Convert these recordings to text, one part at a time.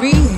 read.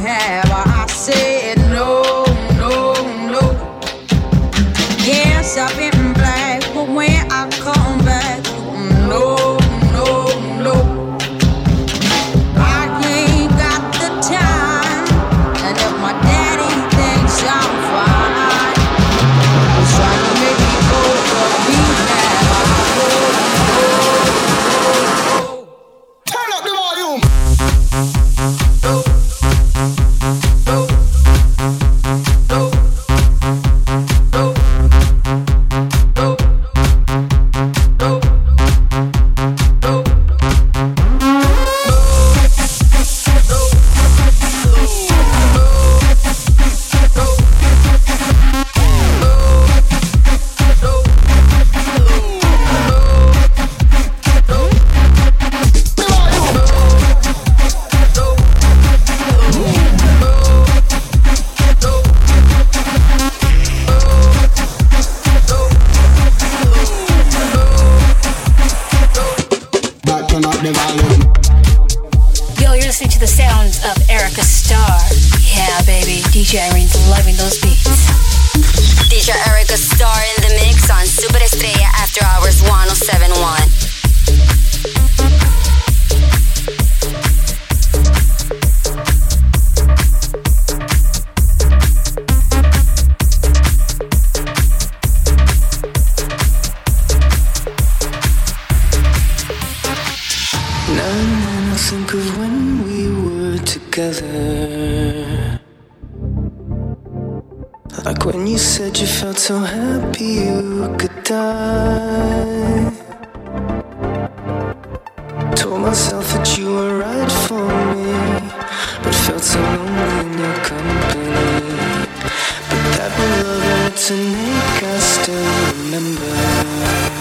I think of when we were together. Like when you said you felt so happy you could die. Told myself that you were right for me, but felt so lonely in your company. But that beloved had to make us still remember.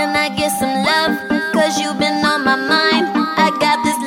Can I get some love? Cause you've been on my mind. I got this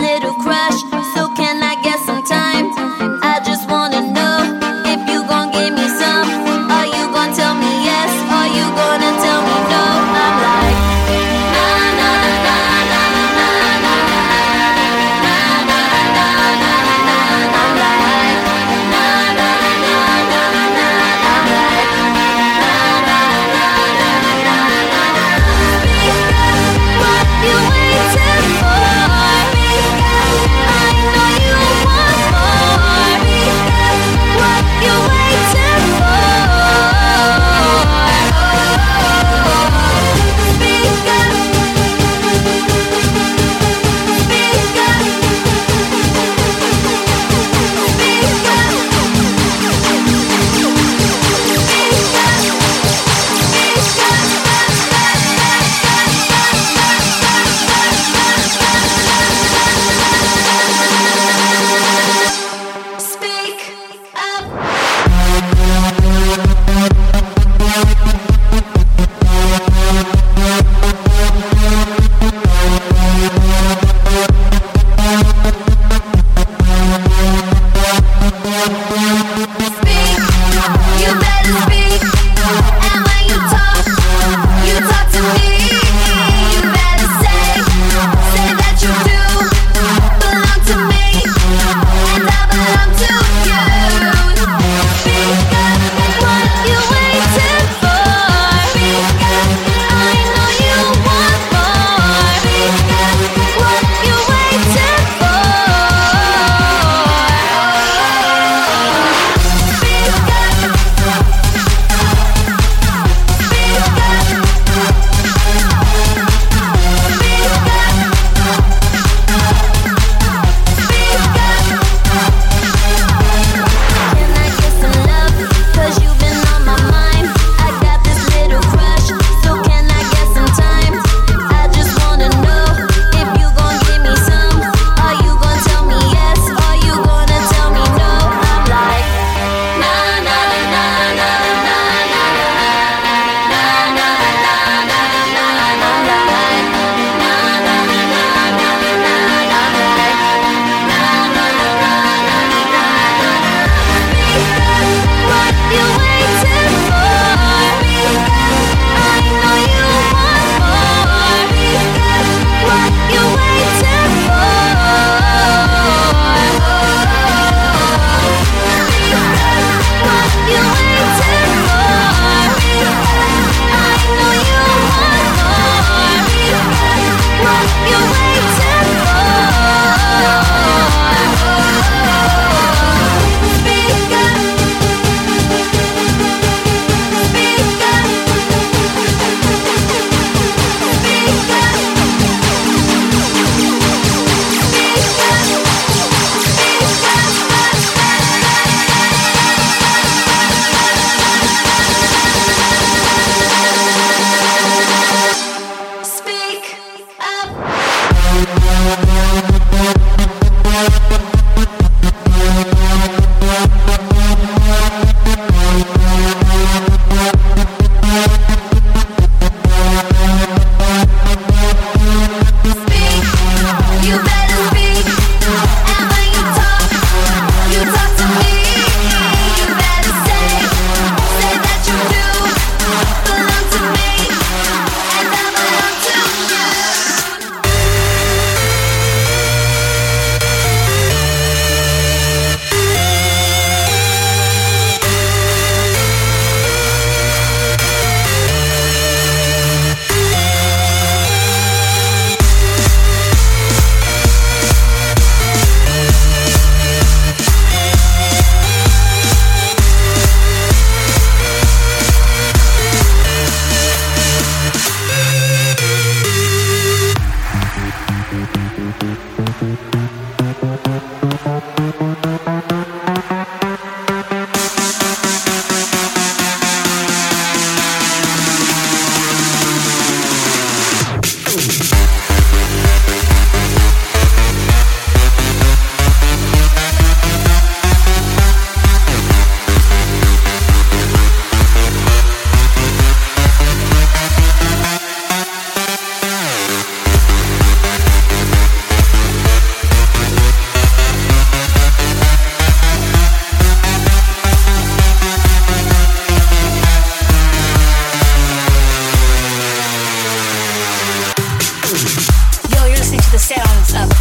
sounds of